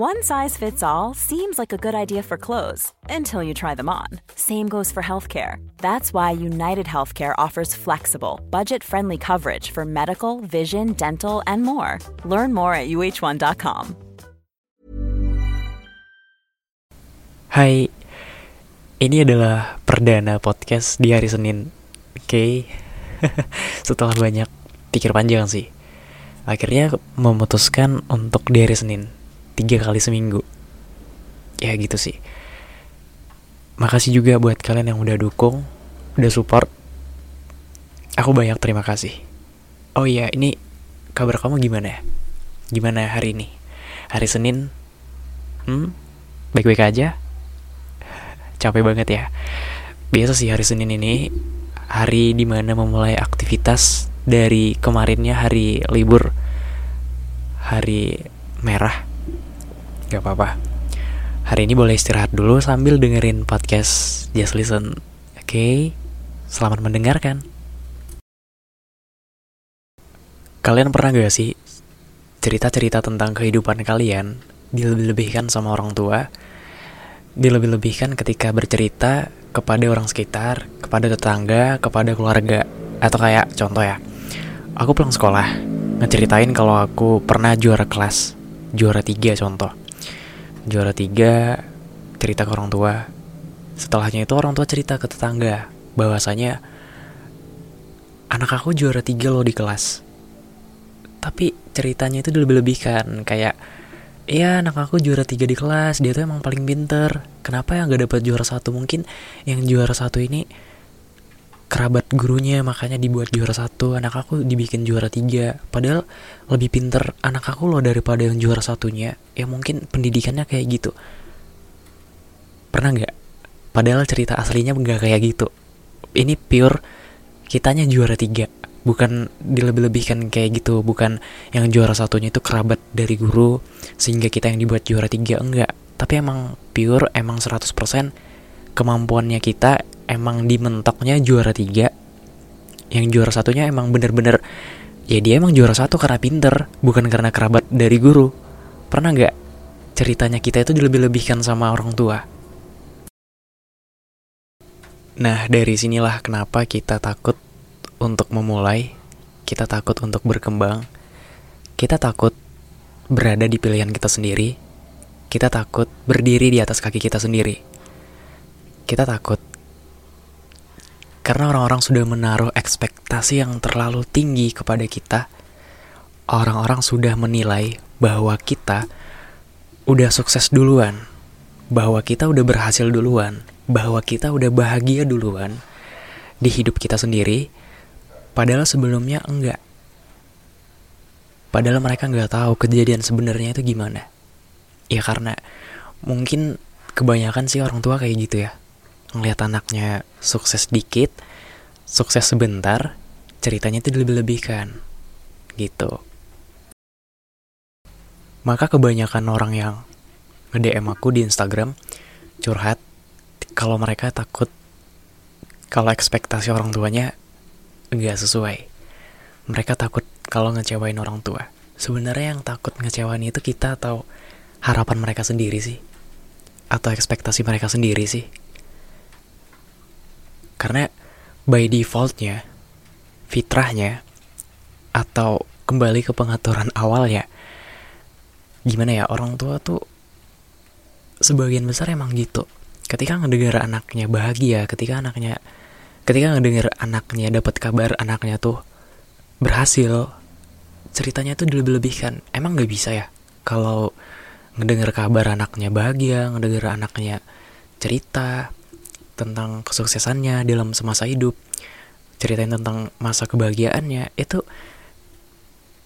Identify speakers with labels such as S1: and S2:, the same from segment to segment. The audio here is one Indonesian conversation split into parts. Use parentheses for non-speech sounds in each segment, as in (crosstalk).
S1: One size fits all seems like a good idea for clothes until you try them on. Same goes for healthcare. That's why United Healthcare offers flexible, budget friendly coverage for medical, vision, dental, and more. Learn more at uh1.com.
S2: Hai, ini adalah perdana podcast di hari Senin. Oke, okay. (laughs) setelah banyak pikir panjang sih, akhirnya memutuskan untuk di hari Senin tiga kali seminggu. Ya gitu sih. Makasih juga buat kalian yang udah dukung udah support. Aku banyak terima kasih. Oh iya ini kabar kamu gimana ya? Gimana hari ini? Hari Senin? Hmm? Baik-baik aja? Capek banget ya. Biasa sih hari Senin ini hari di mana memulai aktivitas dari kemarinnya hari libur. Hari merah Gak apa-apa. Hari ini boleh istirahat dulu sambil dengerin podcast Just Listen. Oke, okay? selamat mendengarkan. Kalian pernah gak sih cerita-cerita tentang kehidupan kalian dilebih-lebihkan sama orang tua? Dilebih-lebihkan ketika bercerita kepada orang sekitar, kepada tetangga, kepada keluarga. Atau kayak contoh ya, aku pulang sekolah, ngeceritain kalau aku pernah juara kelas, juara tiga contoh juara tiga cerita ke orang tua. Setelahnya itu orang tua cerita ke tetangga bahwasanya anak aku juara tiga loh di kelas. Tapi ceritanya itu lebih-lebihkan kayak Iya anak aku juara tiga di kelas Dia tuh emang paling pinter. Kenapa yang gak dapet juara satu? Mungkin yang juara satu ini Kerabat gurunya makanya dibuat juara satu Anak aku dibikin juara tiga. Padahal lebih pinter anak aku loh daripada yang juara satunya. Ya mungkin pendidikannya kayak gitu. Pernah nggak? Padahal cerita aslinya nggak kayak gitu. Ini pure kitanya juara tiga. Bukan dilebih-lebihkan kayak gitu. Bukan yang juara satunya itu kerabat dari guru sehingga kita yang dibuat juara tiga. Enggak. Tapi emang pure emang 100% kemampuannya kita emang dimentoknya juara tiga yang juara satunya emang bener-bener ya dia emang juara satu karena pinter, bukan karena kerabat dari guru. Pernah nggak ceritanya kita itu dilebih-lebihkan sama orang tua? Nah, dari sinilah kenapa kita takut untuk memulai, kita takut untuk berkembang, kita takut berada di pilihan kita sendiri, kita takut berdiri di atas kaki kita sendiri. Kita takut karena orang-orang sudah menaruh ekspektasi yang terlalu tinggi kepada kita. Orang-orang sudah menilai bahwa kita udah sukses duluan, bahwa kita udah berhasil duluan, bahwa kita udah bahagia duluan di hidup kita sendiri, padahal sebelumnya enggak. Padahal mereka nggak tahu kejadian sebenarnya itu gimana. Ya karena mungkin kebanyakan sih orang tua kayak gitu ya ngelihat anaknya sukses dikit, sukses sebentar, ceritanya itu lebih-lebihkan. Gitu. Maka kebanyakan orang yang nge-DM aku di Instagram curhat kalau mereka takut kalau ekspektasi orang tuanya nggak sesuai. Mereka takut kalau ngecewain orang tua. Sebenarnya yang takut ngecewain itu kita atau harapan mereka sendiri sih? Atau ekspektasi mereka sendiri sih? Karena by defaultnya, fitrahnya, atau kembali ke pengaturan awal ya, gimana ya, orang tua tuh sebagian besar emang gitu. Ketika ngedengar anaknya bahagia, ketika anaknya ketika ngedengar anaknya dapat kabar anaknya tuh berhasil, ceritanya tuh dilebih-lebihkan. Emang gak bisa ya kalau ngedengar kabar anaknya bahagia, ngedengar anaknya cerita, tentang kesuksesannya dalam semasa hidup. Ceritain tentang masa kebahagiaannya itu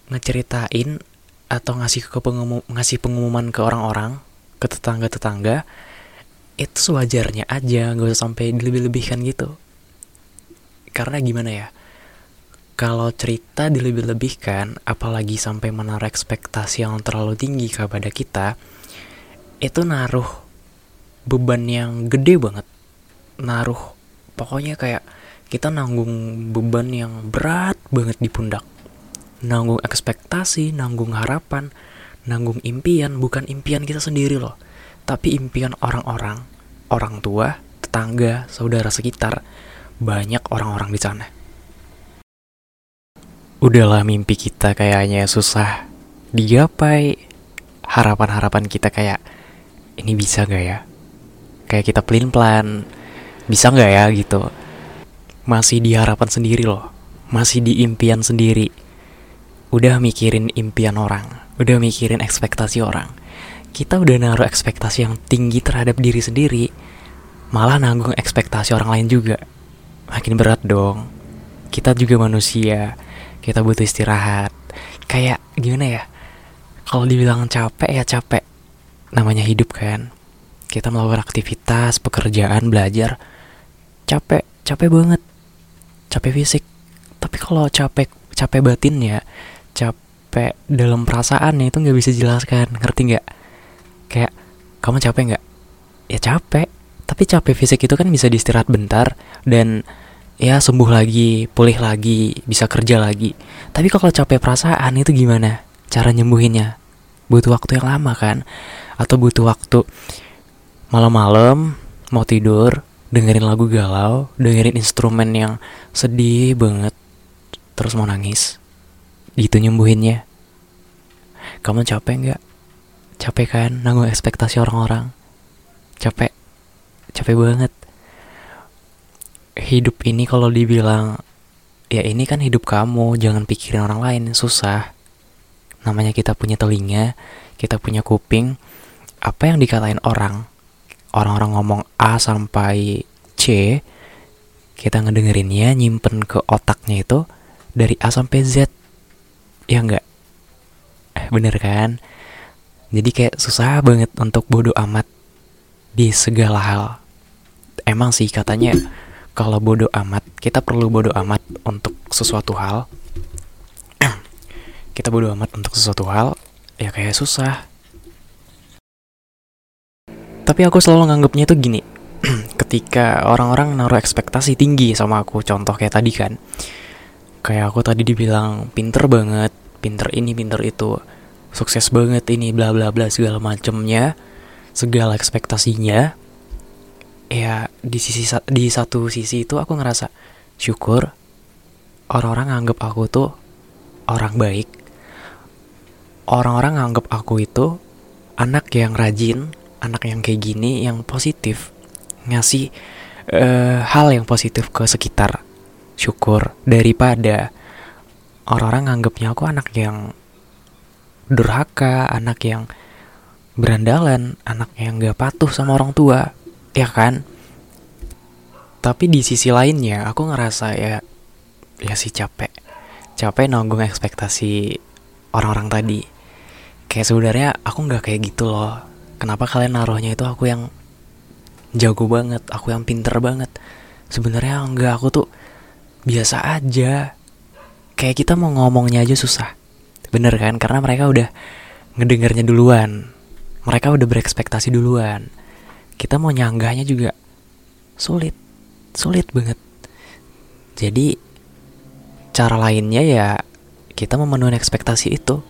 S2: ngeceritain atau ngasih ke pengumum, ngasih pengumuman ke orang-orang ke tetangga-tetangga itu sewajarnya aja gak usah sampai dilebih-lebihkan gitu. Karena gimana ya kalau cerita dilebih-lebihkan apalagi sampai menaruh ekspektasi yang terlalu tinggi kepada kita itu naruh beban yang gede banget naruh pokoknya kayak kita nanggung beban yang berat banget di pundak nanggung ekspektasi nanggung harapan nanggung impian bukan impian kita sendiri loh, tapi impian orang-orang, orang tua, tetangga, saudara sekitar, banyak orang-orang di sana. Udahlah mimpi kita kayaknya susah digapai. Harapan-harapan kita kayak ini bisa gak ya? Kayak kita pelin-pelan, bisa gak ya gitu? Masih di harapan sendiri loh, masih di impian sendiri. Udah mikirin impian orang, udah mikirin ekspektasi orang. Kita udah naruh ekspektasi yang tinggi terhadap diri sendiri, malah nanggung ekspektasi orang lain juga. Makin berat dong. Kita juga manusia, kita butuh istirahat. Kayak gimana ya? Kalau dibilang capek ya capek. Namanya hidup kan. Kita melakukan aktivitas, pekerjaan, belajar. Capek, capek banget. Capek fisik. Tapi kalau capek capek batin ya, capek dalam perasaan itu nggak bisa jelaskan ngerti nggak? Kayak kamu capek nggak? Ya capek. Tapi capek fisik itu kan bisa diistirahat bentar dan ya sembuh lagi pulih lagi bisa kerja lagi. Tapi kalau capek perasaan itu gimana cara nyembuhinnya? Butuh waktu yang lama kan? Atau butuh waktu malam-malam mau tidur dengerin lagu galau dengerin instrumen yang sedih banget terus mau nangis. Gitu nyembuhinnya. Kamu capek nggak? Capek kan nanggung ekspektasi orang-orang? Capek. Capek banget. Hidup ini kalau dibilang ya ini kan hidup kamu jangan pikirin orang lain susah. Namanya kita punya telinga kita punya kuping apa yang dikatain orang orang-orang ngomong A sampai C kita ngedengerinnya nyimpen ke otaknya itu dari A sampai Z. Ya enggak eh, bener kan? Jadi kayak susah banget untuk bodoh amat di segala hal. Emang sih katanya kalau bodoh amat kita perlu bodoh amat untuk sesuatu hal. (clears throat) Kita bodoh amat untuk sesuatu hal ya kayak susah tapi aku selalu nganggapnya itu gini (clears throat) ketika orang-orang naruh ekspektasi tinggi sama aku contoh kayak tadi kan. Kayak aku tadi dibilang pinter banget pinter ini pinter itu sukses banget ini bla bla bla segala macemnya segala ekspektasinya. Ya di sisi di satu sisi itu aku ngerasa syukur orang-orang nganggap aku tuh orang baik. Orang-orang nganggap aku itu anak yang rajin anak yang kayak gini yang positif ngasih uh, hal yang positif ke sekitar syukur daripada orang-orang nganggapnya aku anak yang durhaka, anak yang berandalan, anak yang gak patuh sama orang tua, ya kan? Tapi di sisi lainnya aku ngerasa ya ya sih capek. Capek nanggung ekspektasi orang-orang tadi. Kayak sebenarnya aku nggak kayak gitu loh. Kenapa kalian naruhnya itu aku yang jago banget, aku yang pinter banget. Sebenarnya enggak, aku tuh biasa aja. Kayak kita mau ngomongnya aja susah. Bener kan? Karena mereka udah ngedengarnya duluan. Mereka udah berekspektasi duluan. Kita mau nyanggahnya juga sulit. Sulit banget. Jadi cara lainnya ya kita memenuhi ekspektasi itu.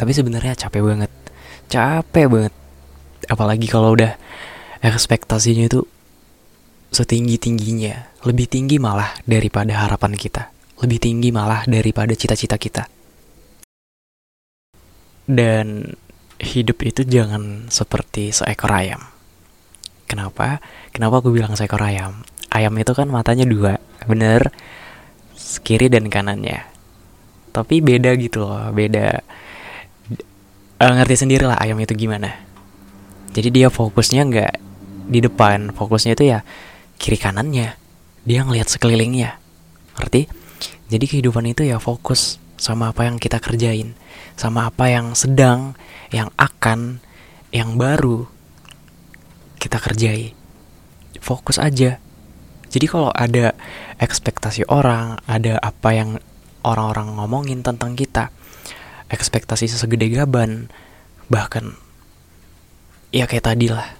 S2: Tapi sebenarnya capek banget. Capek banget apalagi kalau udah ekspektasinya itu setinggi tingginya lebih tinggi malah daripada harapan kita, lebih tinggi malah daripada cita-cita kita. Dan hidup itu jangan seperti seekor ayam. Kenapa? Kenapa aku bilang seekor ayam? Ayam itu kan matanya dua, bener? Kiri dan kanannya. Tapi beda gitu loh, beda. Uh, ngerti sendiri lah ayam itu gimana. Jadi dia fokusnya nggak di depan, fokusnya itu ya kiri kanannya. Dia ngelihat sekelilingnya. Ngerti? Jadi kehidupan itu ya fokus sama apa yang kita kerjain sama apa yang sedang yang akan yang baru kita kerjai. Fokus aja. Jadi kalau ada ekspektasi orang ada apa yang orang-orang ngomongin tentang kita ekspektasi sesegede gaban bahkan ya kayak tadi lah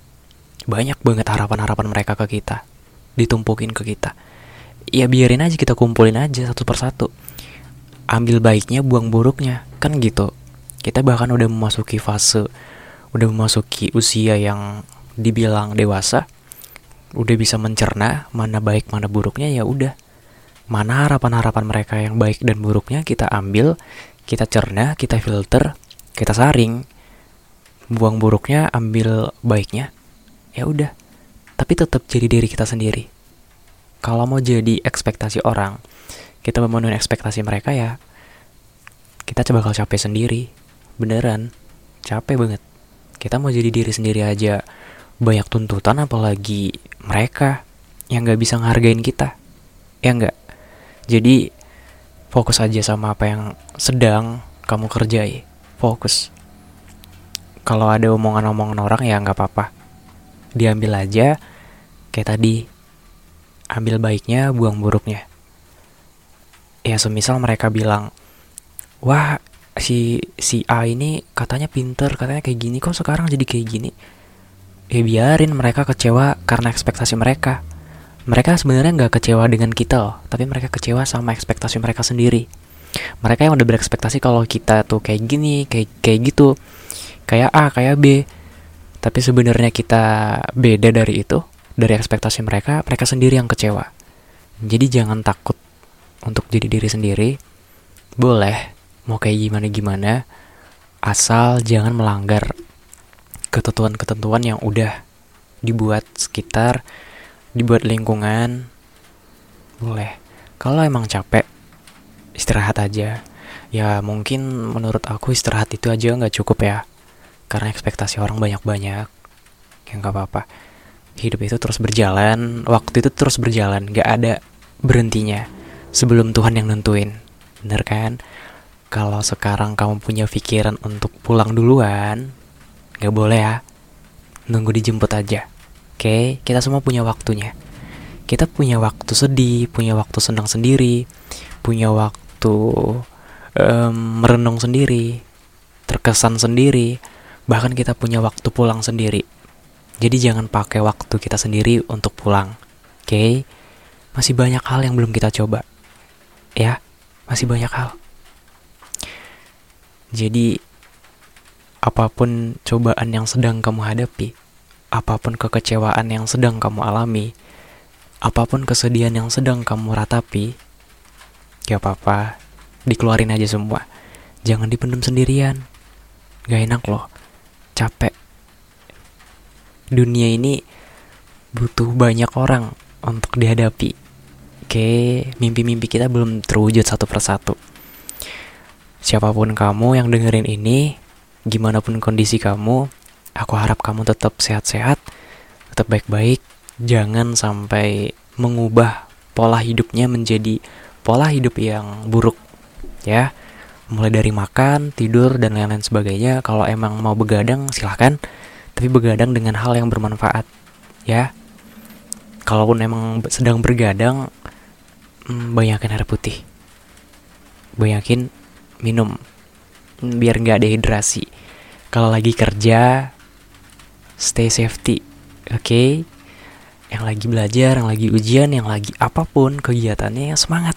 S2: banyak banget harapan-harapan mereka ke kita. Ditumpukin ke kita. Ya biarin aja kita kumpulin aja satu persatu. Ambil baiknya buang buruknya. Kan gitu. Kita bahkan udah memasuki fase udah memasuki usia yang dibilang dewasa. Udah bisa mencerna mana baik mana buruknya ya udah. Mana harapan-harapan mereka yang baik dan buruknya kita ambil kita cerna kita filter kita saring buang buruknya ambil baiknya ya udah. Tapi tetap jadi diri kita sendiri. Kalau mau jadi ekspektasi orang kita memenuhi ekspektasi mereka ya kita coba bakal capek sendiri. Beneran capek banget. Kita mau jadi diri sendiri aja banyak tuntutan apalagi mereka yang nggak bisa ngehargain kita ya nggak? Jadi fokus aja sama apa yang sedang kamu kerjai. Fokus kalau ada omongan-omongan orang ya nggak apa-apa. Diambil aja kayak tadi. Ambil baiknya buang buruknya. Ya semisal mereka bilang wah si si A ini katanya pinter katanya kayak gini kok sekarang jadi kayak gini? Ya biarin mereka kecewa karena ekspektasi mereka. Mereka sebenarnya nggak kecewa dengan kita loh tapi mereka kecewa sama ekspektasi mereka sendiri mereka yang udah berekspektasi kalau kita tuh kayak gini kayak kayak gitu. Kayak A kayak B. Tapi sebenarnya kita beda dari itu dari ekspektasi mereka mereka sendiri yang kecewa. Jadi jangan takut untuk jadi diri sendiri, boleh mau kayak gimana-gimana, asal jangan melanggar ketentuan-ketentuan yang udah dibuat sekitar, dibuat lingkungan, boleh. Kalau emang capek, istirahat aja. Ya mungkin menurut aku istirahat itu aja nggak cukup ya, karena ekspektasi orang banyak-banyak. Ya nggak apa-apa. Hidup itu terus berjalan, waktu itu terus berjalan, nggak ada berhentinya sebelum Tuhan yang nentuin. Bener kan? Kalau sekarang kamu punya pikiran untuk pulang duluan, gak boleh ya. Nunggu dijemput aja. Oke, kita semua punya waktunya. Kita punya waktu sedih, punya waktu senang sendiri, punya waktu um, merenung sendiri, terkesan sendiri, bahkan kita punya waktu pulang sendiri. Jadi jangan pakai waktu kita sendiri untuk pulang. Oke? Masih banyak hal yang belum kita coba ya masih banyak hal jadi apa pun cobaan yang sedang kamu hadapi apa pun kekecewaan yang sedang kamu alami apa pun kesedihan yang sedang kamu ratapi gak apa-apa. Dikeluarin aja semua. Jangan dipendam sendirian. Gak enak loh. Capek. Dunia ini butuh banyak orang untuk dihadapi. Oke, mimpi-mimpi kita belum terwujud satu persatu. Siapa pun kamu yang dengerin ini, gimana pun kondisi kamu, aku harap kamu tetap sehat-sehat, tetap baik-baik, jangan sampai mengubah pola hidupnya menjadi pola hidup yang buruk, ya. Mulai dari makan, tidur, dan lain-lain sebagainya. Kalau emang mau begadang, silahkan. Tapi begadang dengan hal yang bermanfaat, ya. Kalaupun emang sedang bergadang, hmm, banyakin air putih banyakin minum biar nggak dehidrasi kalau lagi kerja stay safety oke okay? yang lagi belajar yang lagi ujian yang lagi apa pun kegiatannya semangat